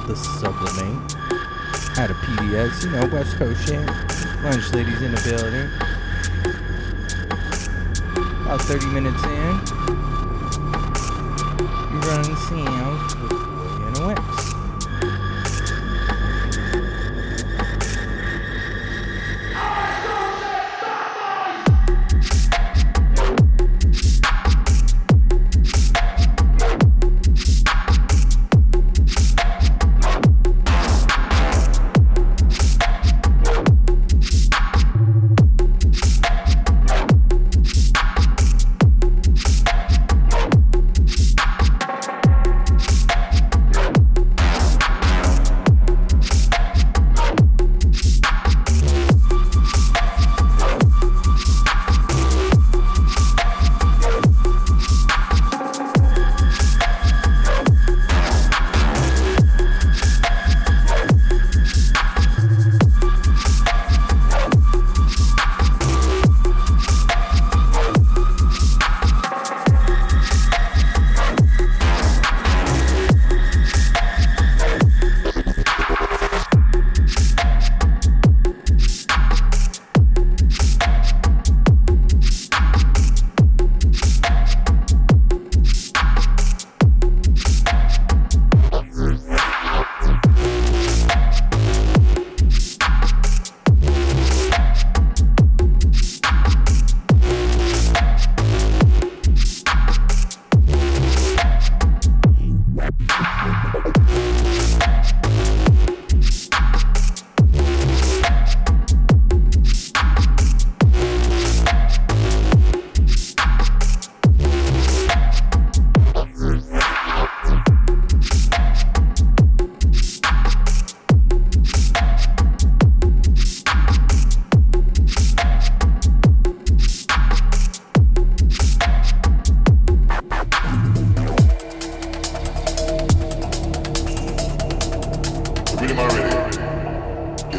the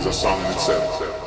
The song itself.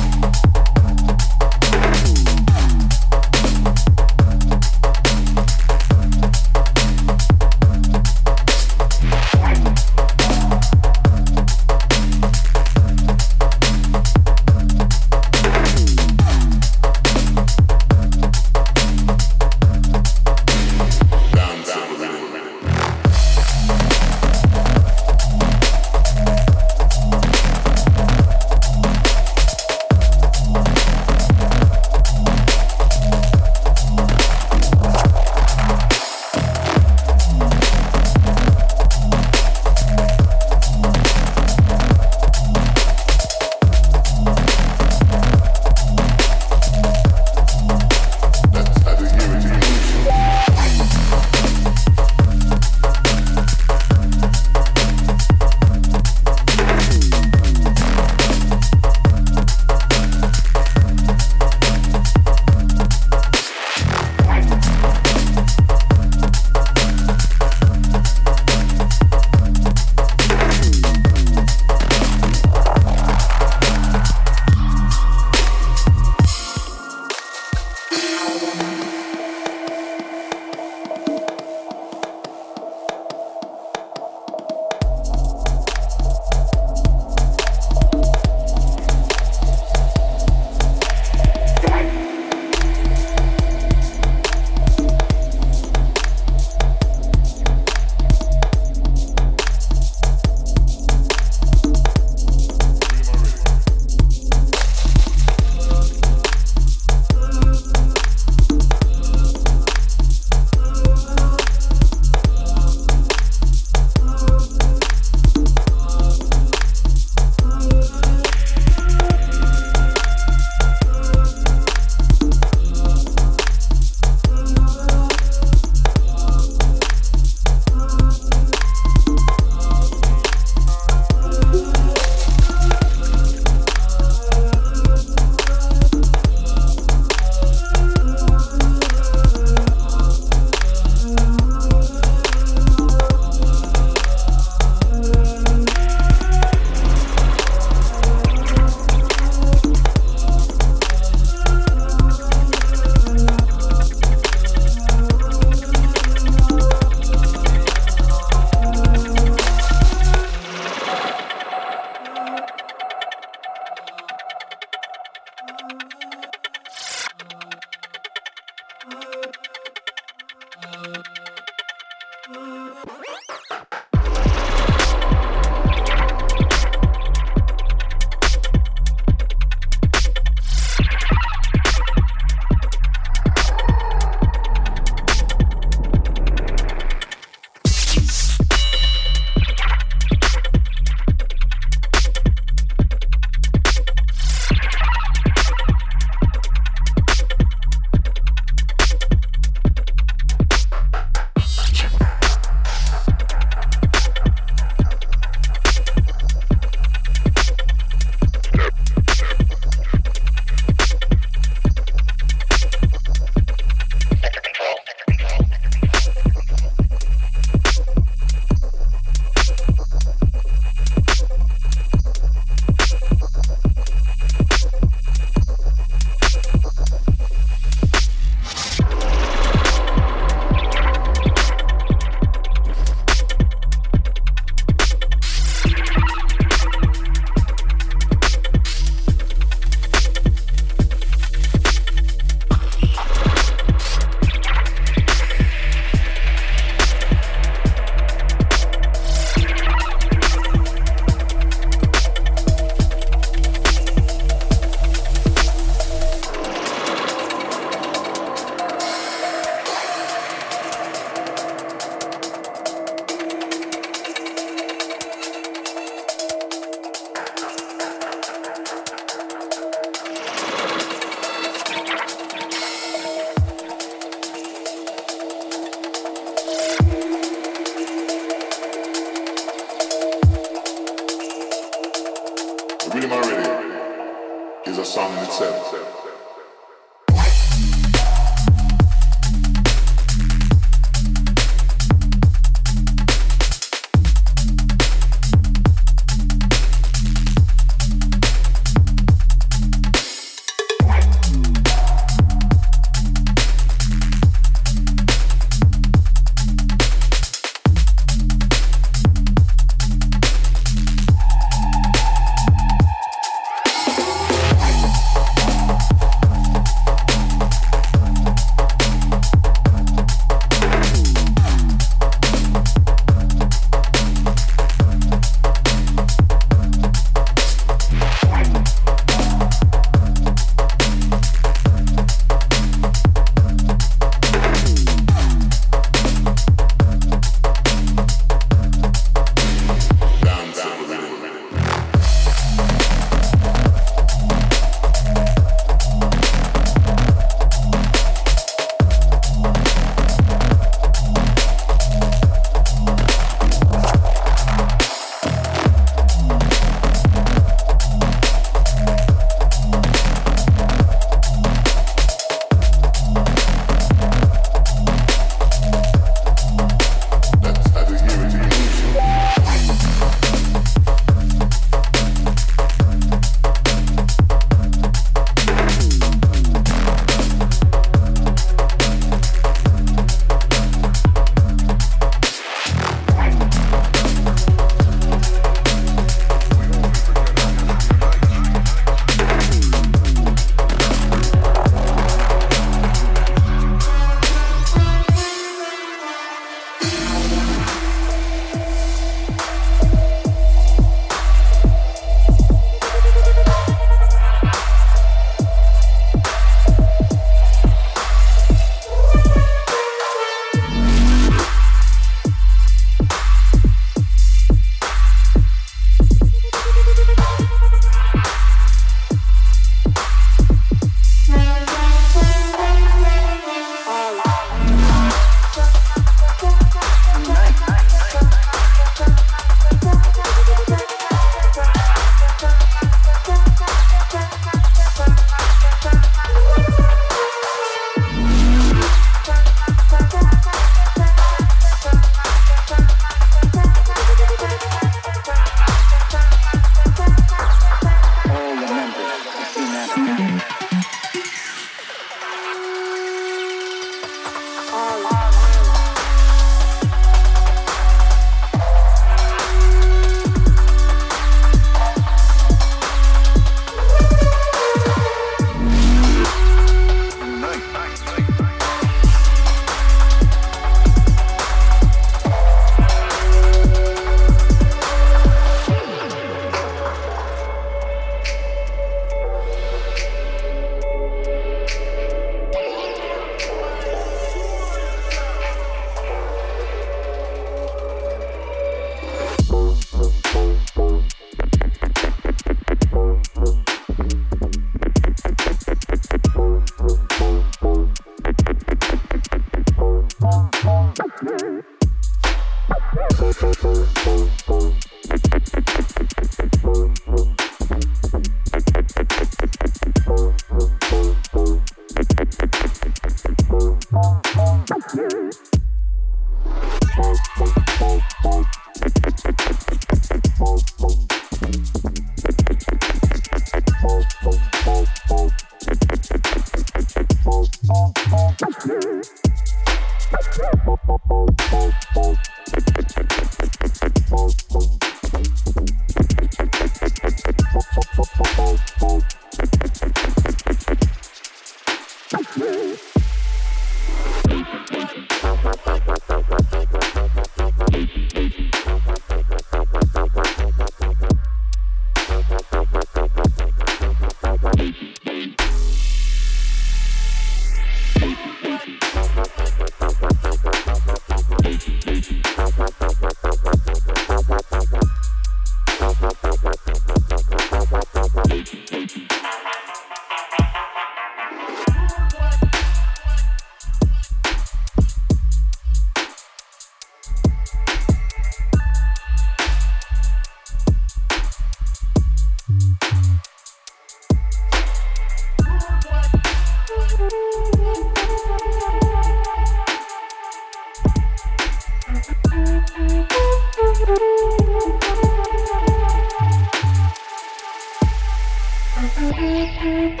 Thank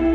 you.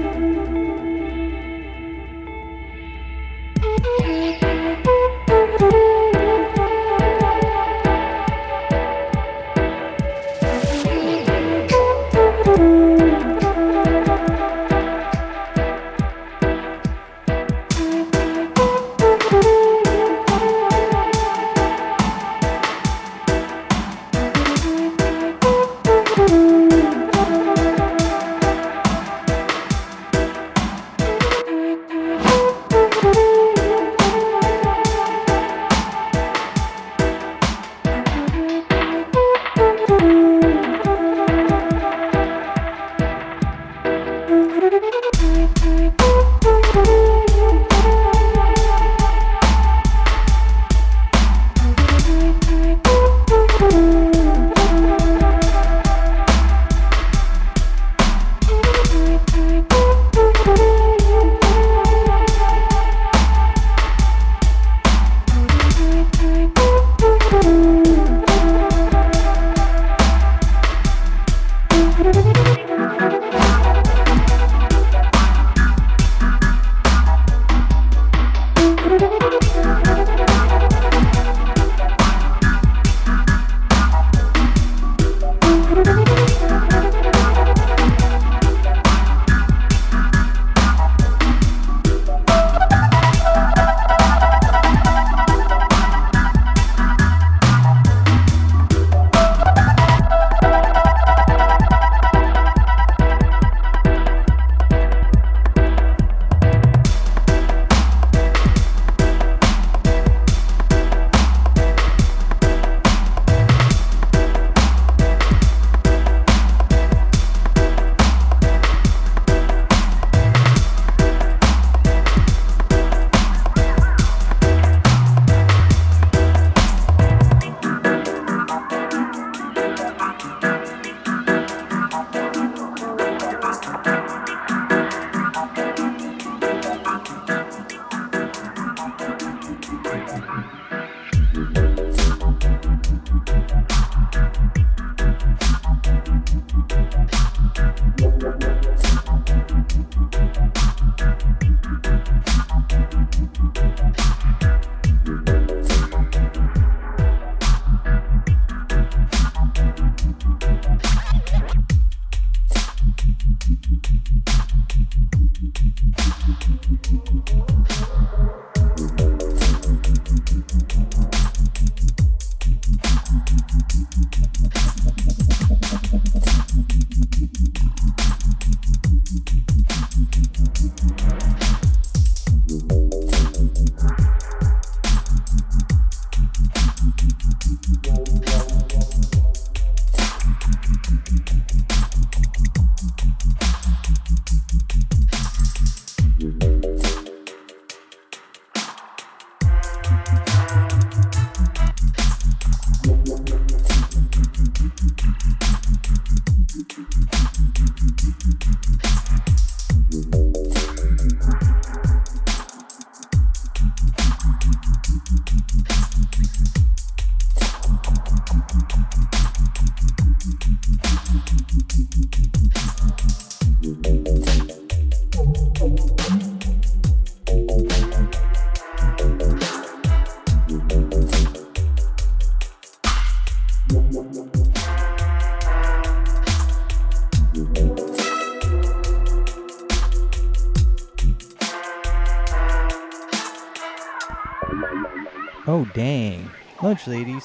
Lunch Ladies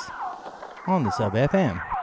on the Sub FM.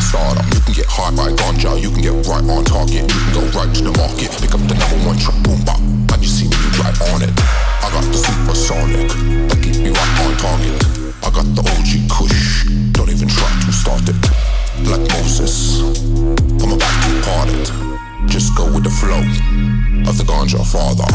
starter. You can get high by ganja, you can get right on target. You can go right to the market, pick up the number one truck, boom bop, and you see me right on it. I got the supersonic, that keep me right on target. I got the OG Kush, don't even try to start it. Like Moses, I'm about to part it. Just go with the flow of the ganja father.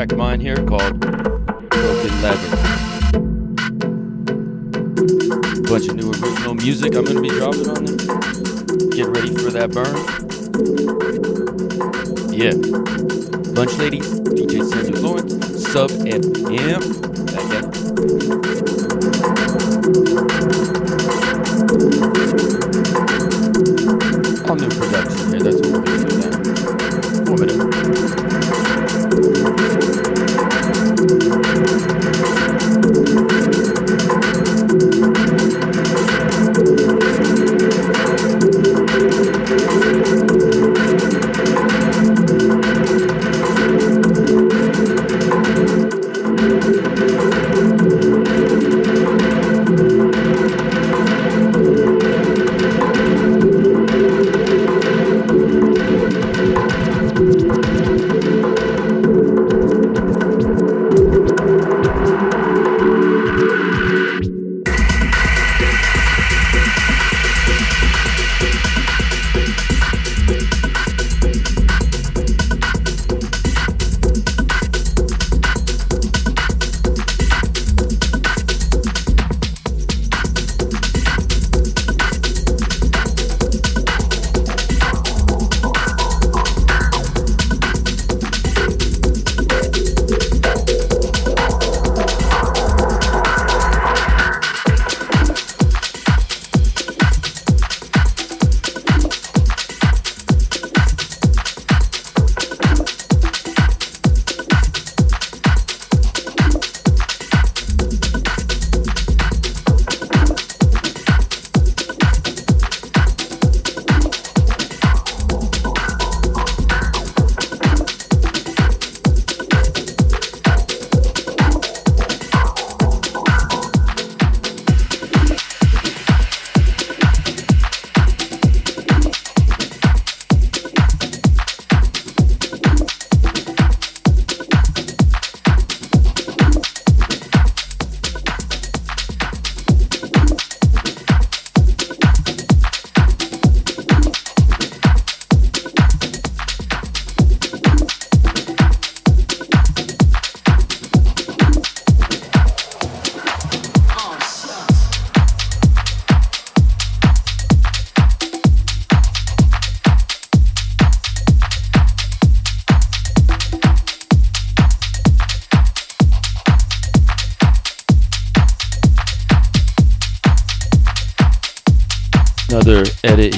Track of mine here called Broken Leather. Bunch of new original music I'm gonna be dropping on there. Get ready for that burn. Yeah. Lunch ladies, DJ Samuel Lawrence, sub FM.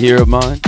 Here of mine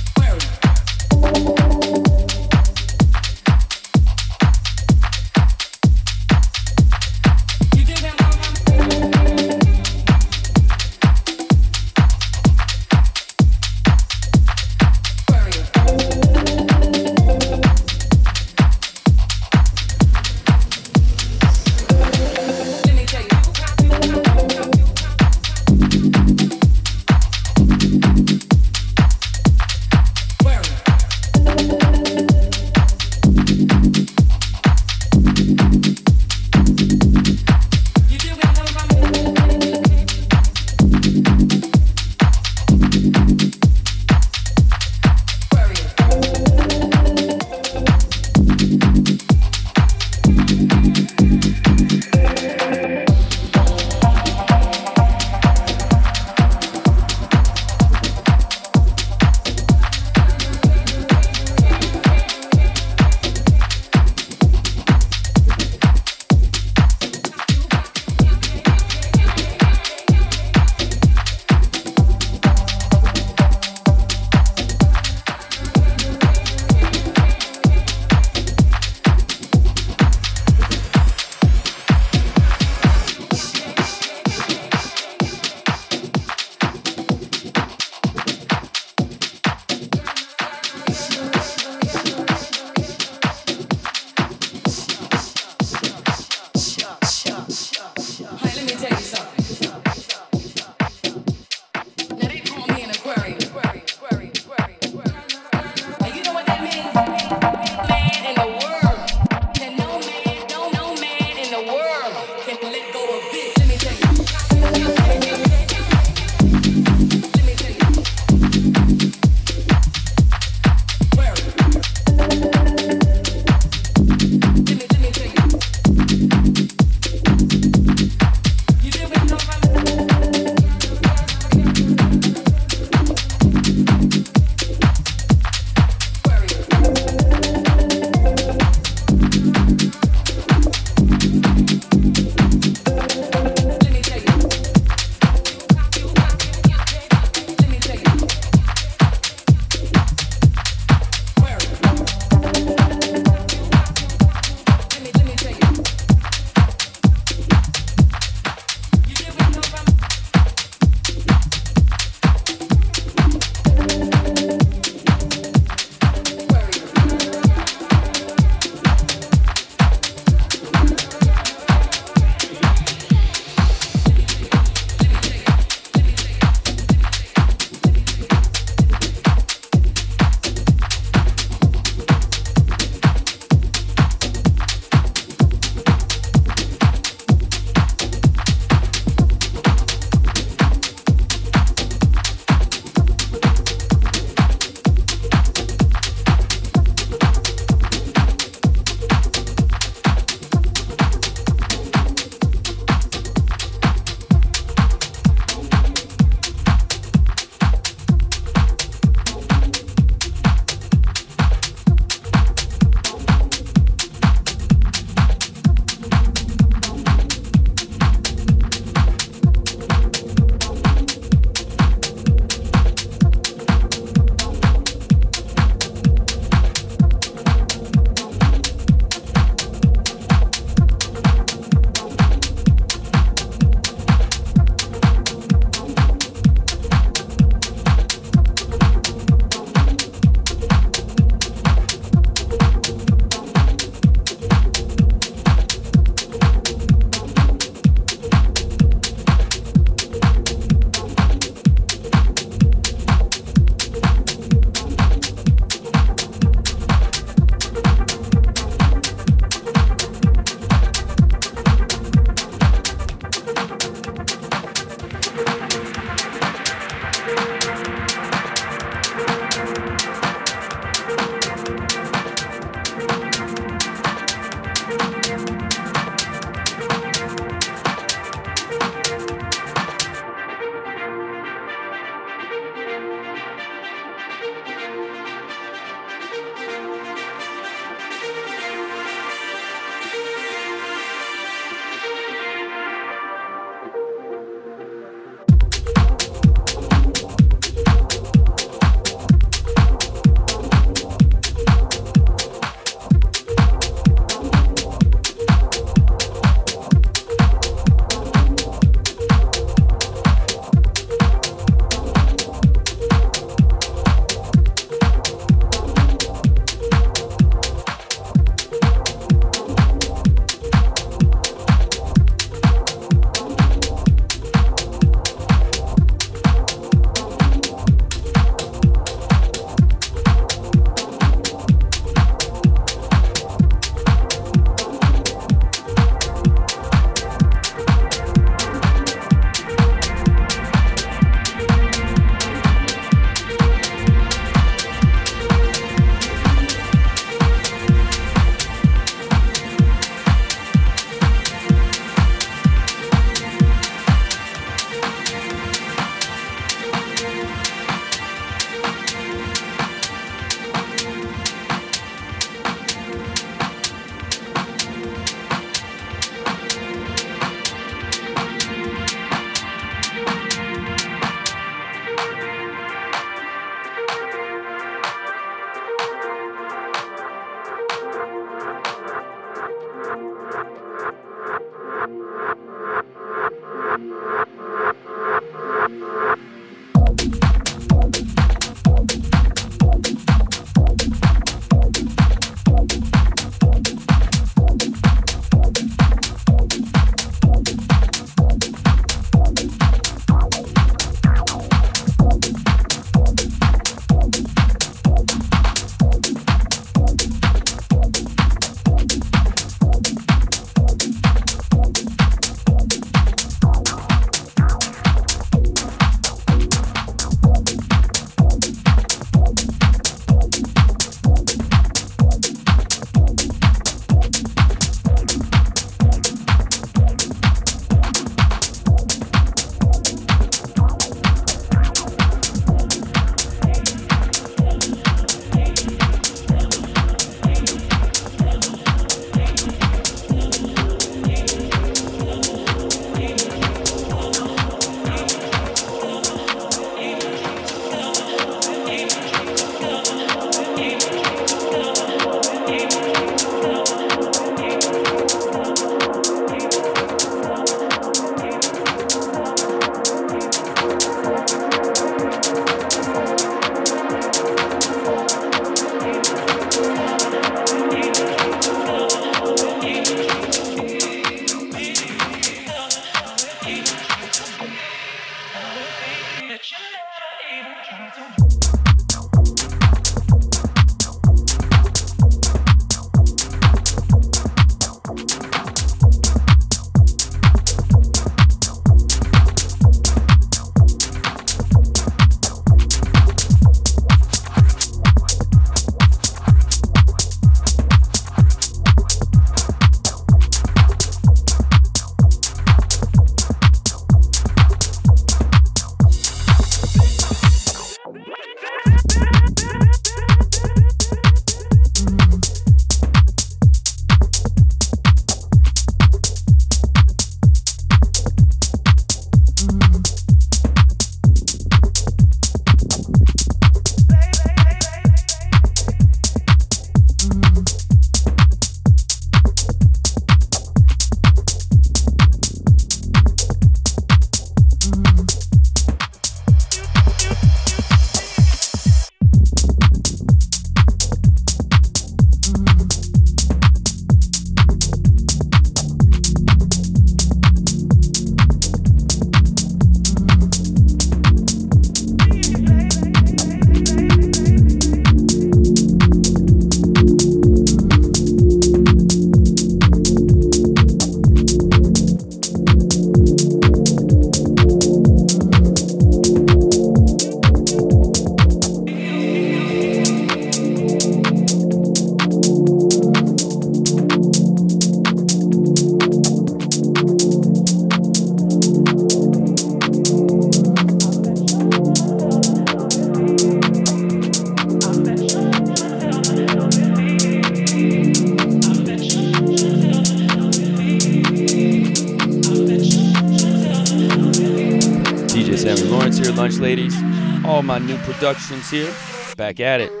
here. Back at it.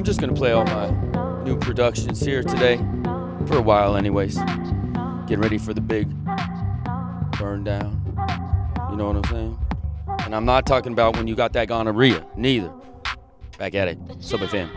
I'm just gonna play all my new productions here today, for a while, anyways. Getting ready for the big burn down. You know what I'm saying? And I'm not talking about when you got that gonorrhea, neither. Back at it. Sub FM.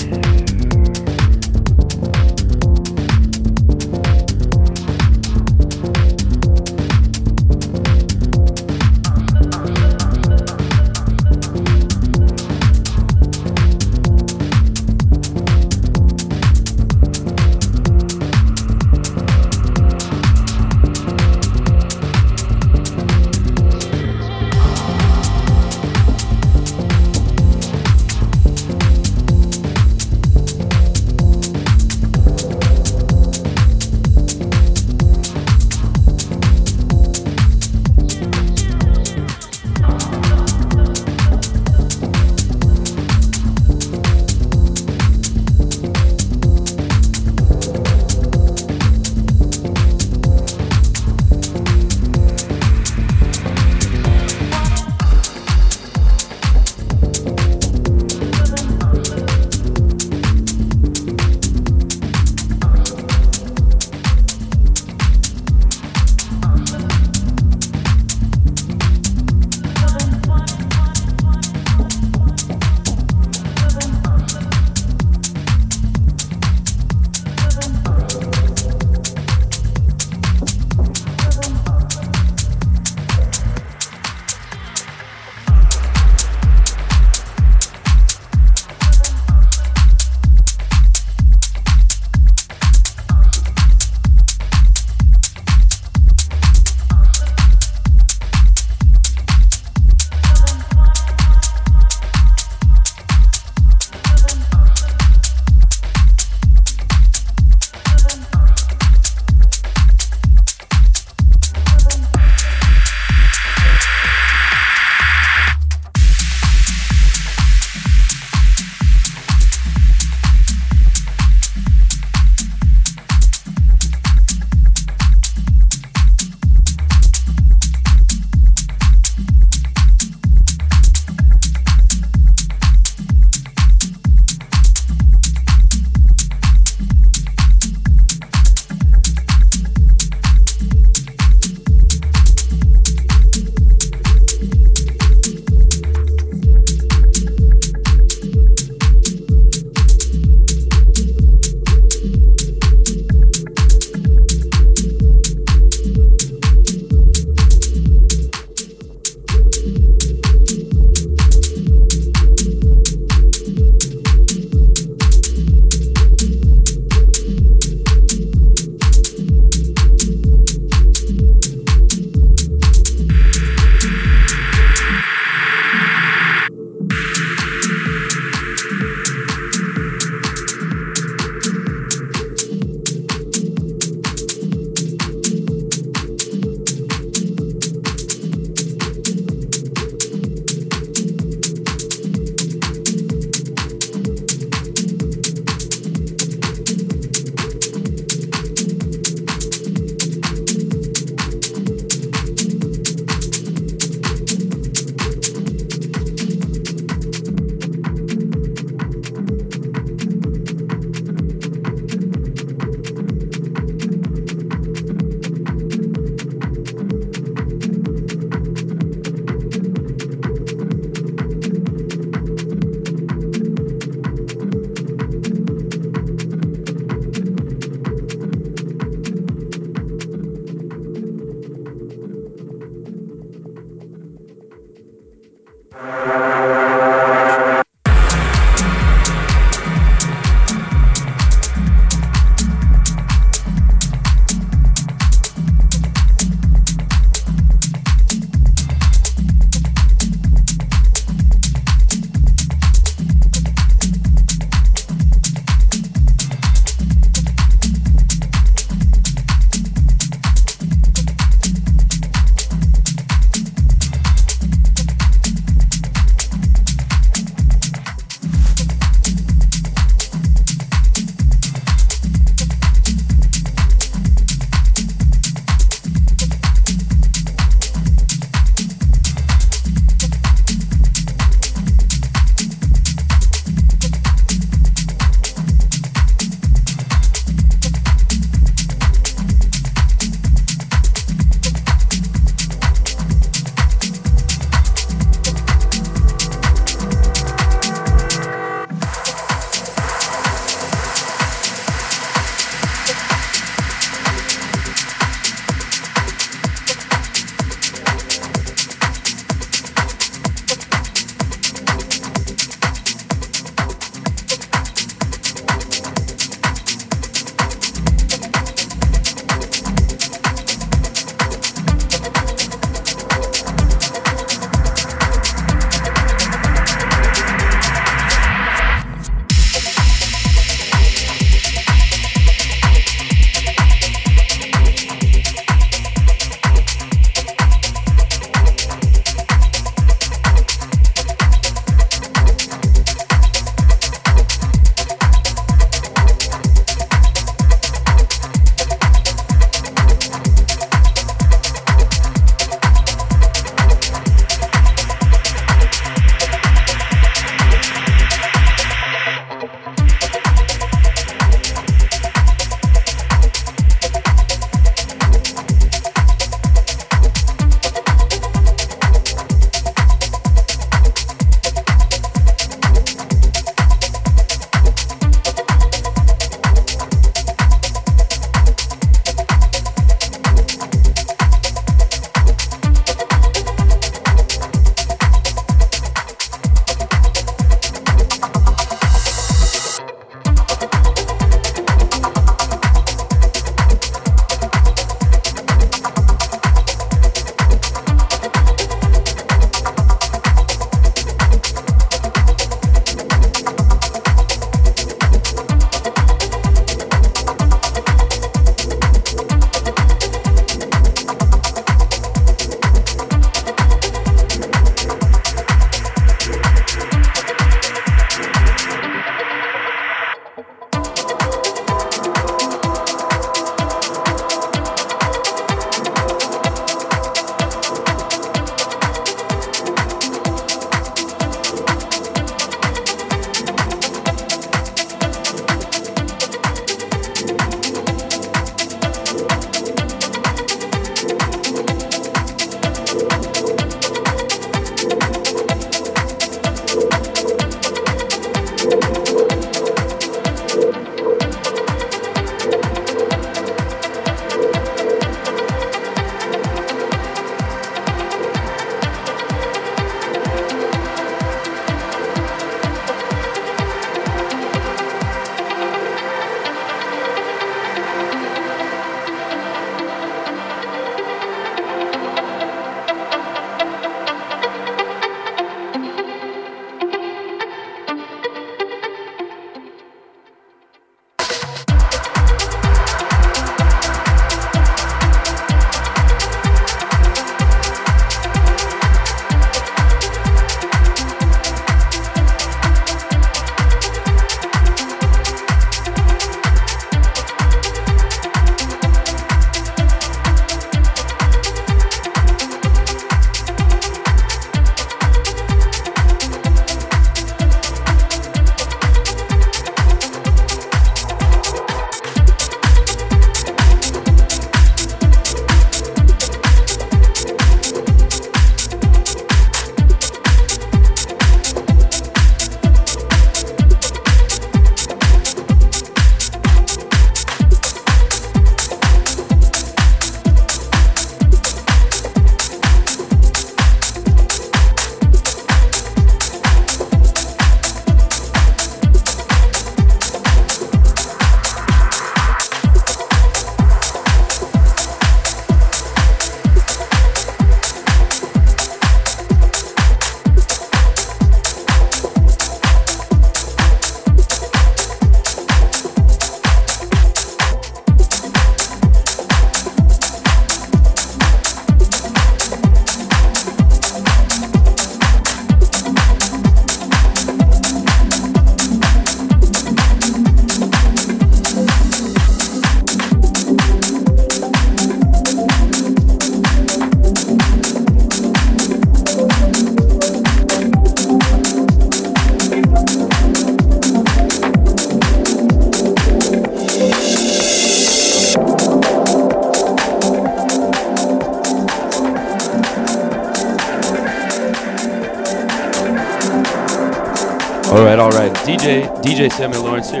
DJ Samuel Lawrence here.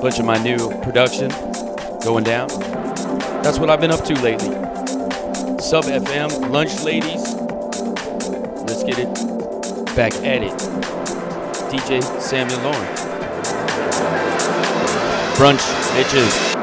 Bunch of my new production going down. That's what I've been up to lately. Sub FM, Lunch Ladies. Let's get it back at it. DJ Samuel Lawrence. Brunch, bitches.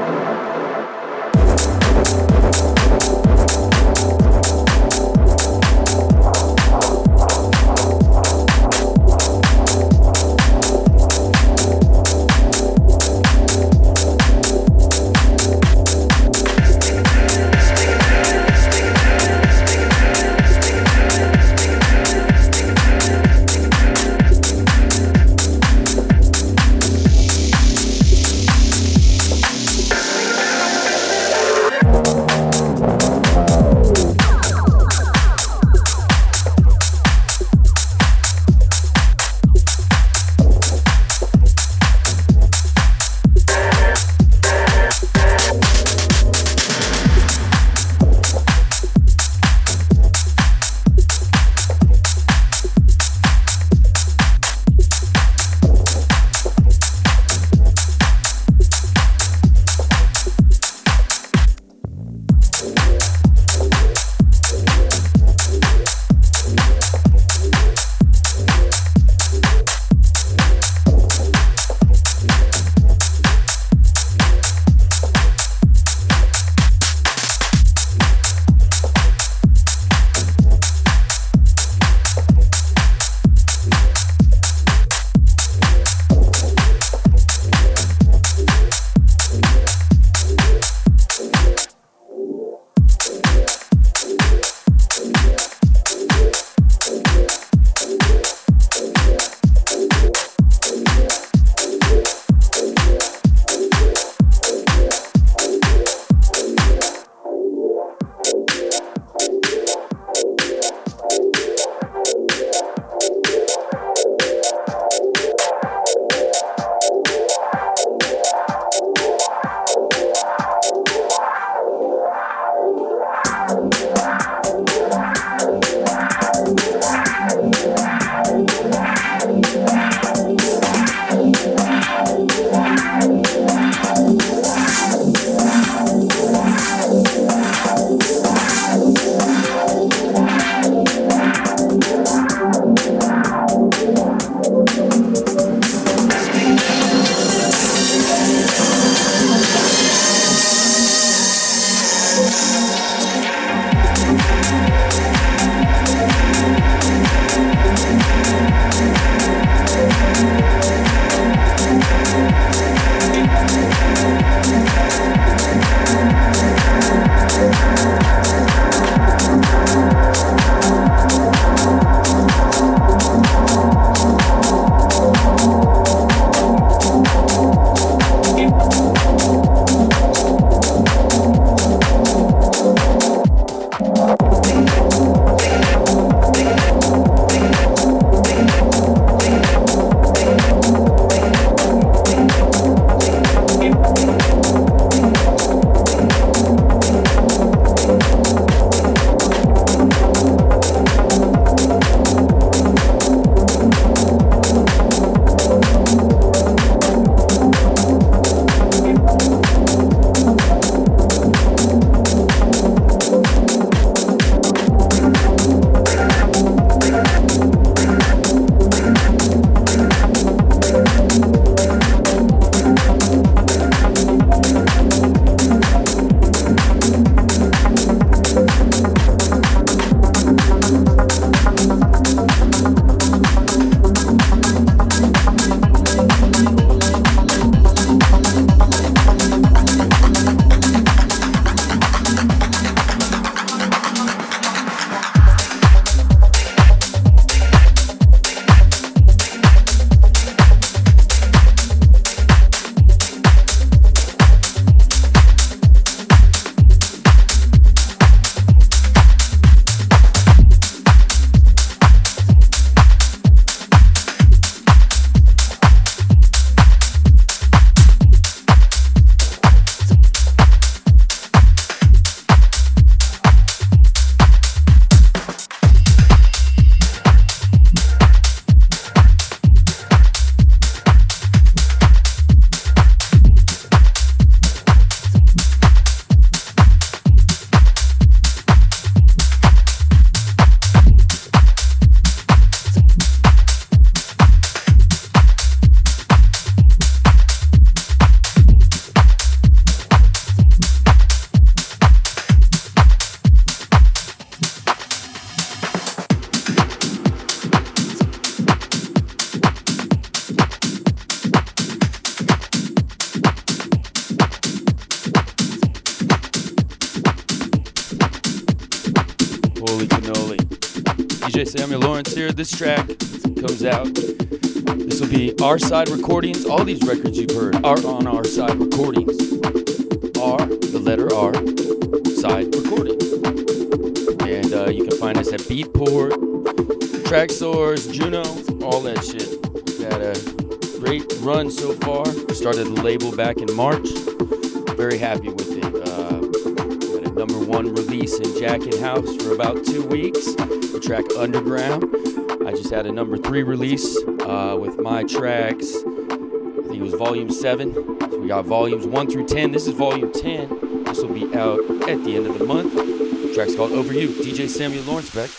Our side recordings. All these records you've heard are on R side recordings. R, the letter R, side recordings. And uh, you can find us at Beatport, Traxsource, Juno, all that shit. We've had a great run so far. Started the label back in March. Very happy with it. Uh, had a number one release in Jackin House for about two weeks. The track Underground. I just had a number three release uh, with my tracks. I think it was volume seven. So we got volumes one through ten. This is volume ten. This will be out at the end of the month. The track's called Over You. DJ Samuel Lawrence back.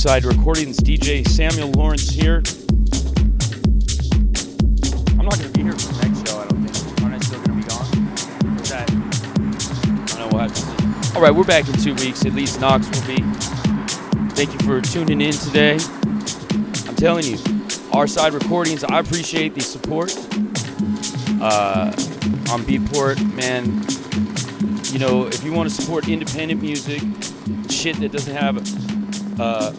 R side recordings DJ Samuel Lawrence here. I'm not going to be here for the next show, I don't think. Aren't I still going to be gone? Is that? I don't know. We'll have to see. All right, we're back in two weeks. At least Knox will be. Thank you for tuning in today. I'm telling you, R side recordings, I appreciate the support. Uh, on Beatport, man, you know, if you want to support independent music, shit that doesn't have uh,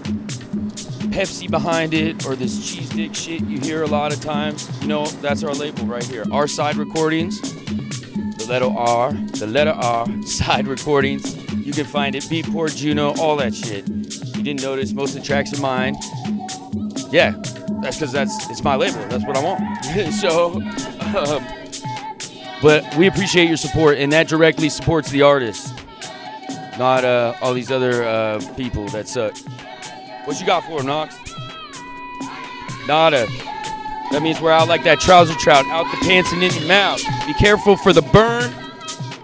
Pepsi behind it or this cheese dick shit you hear a lot of times, you know, that's our label right here. R side recordings, the letter R, the letter R, side recordings. You can find it, Beatport, Juno, all that shit. You didn't notice most of the tracks are mine. Yeah, that's because that's it's my label. That's what I want. so. Um, but we appreciate your support, and that directly supports the artist, not uh, all these other uh, people that suck. What you got for him, Knox? Nada. That means we're out like that trouser trout, out the pants and in your mouth. Be careful for the burn.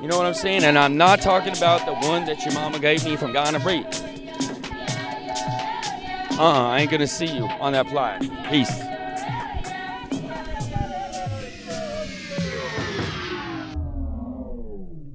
You know what I'm saying? And I'm not talking about the one that your mama gave me from Ghana Breed. Uh-uh, I ain't gonna see you on that fly. Peace.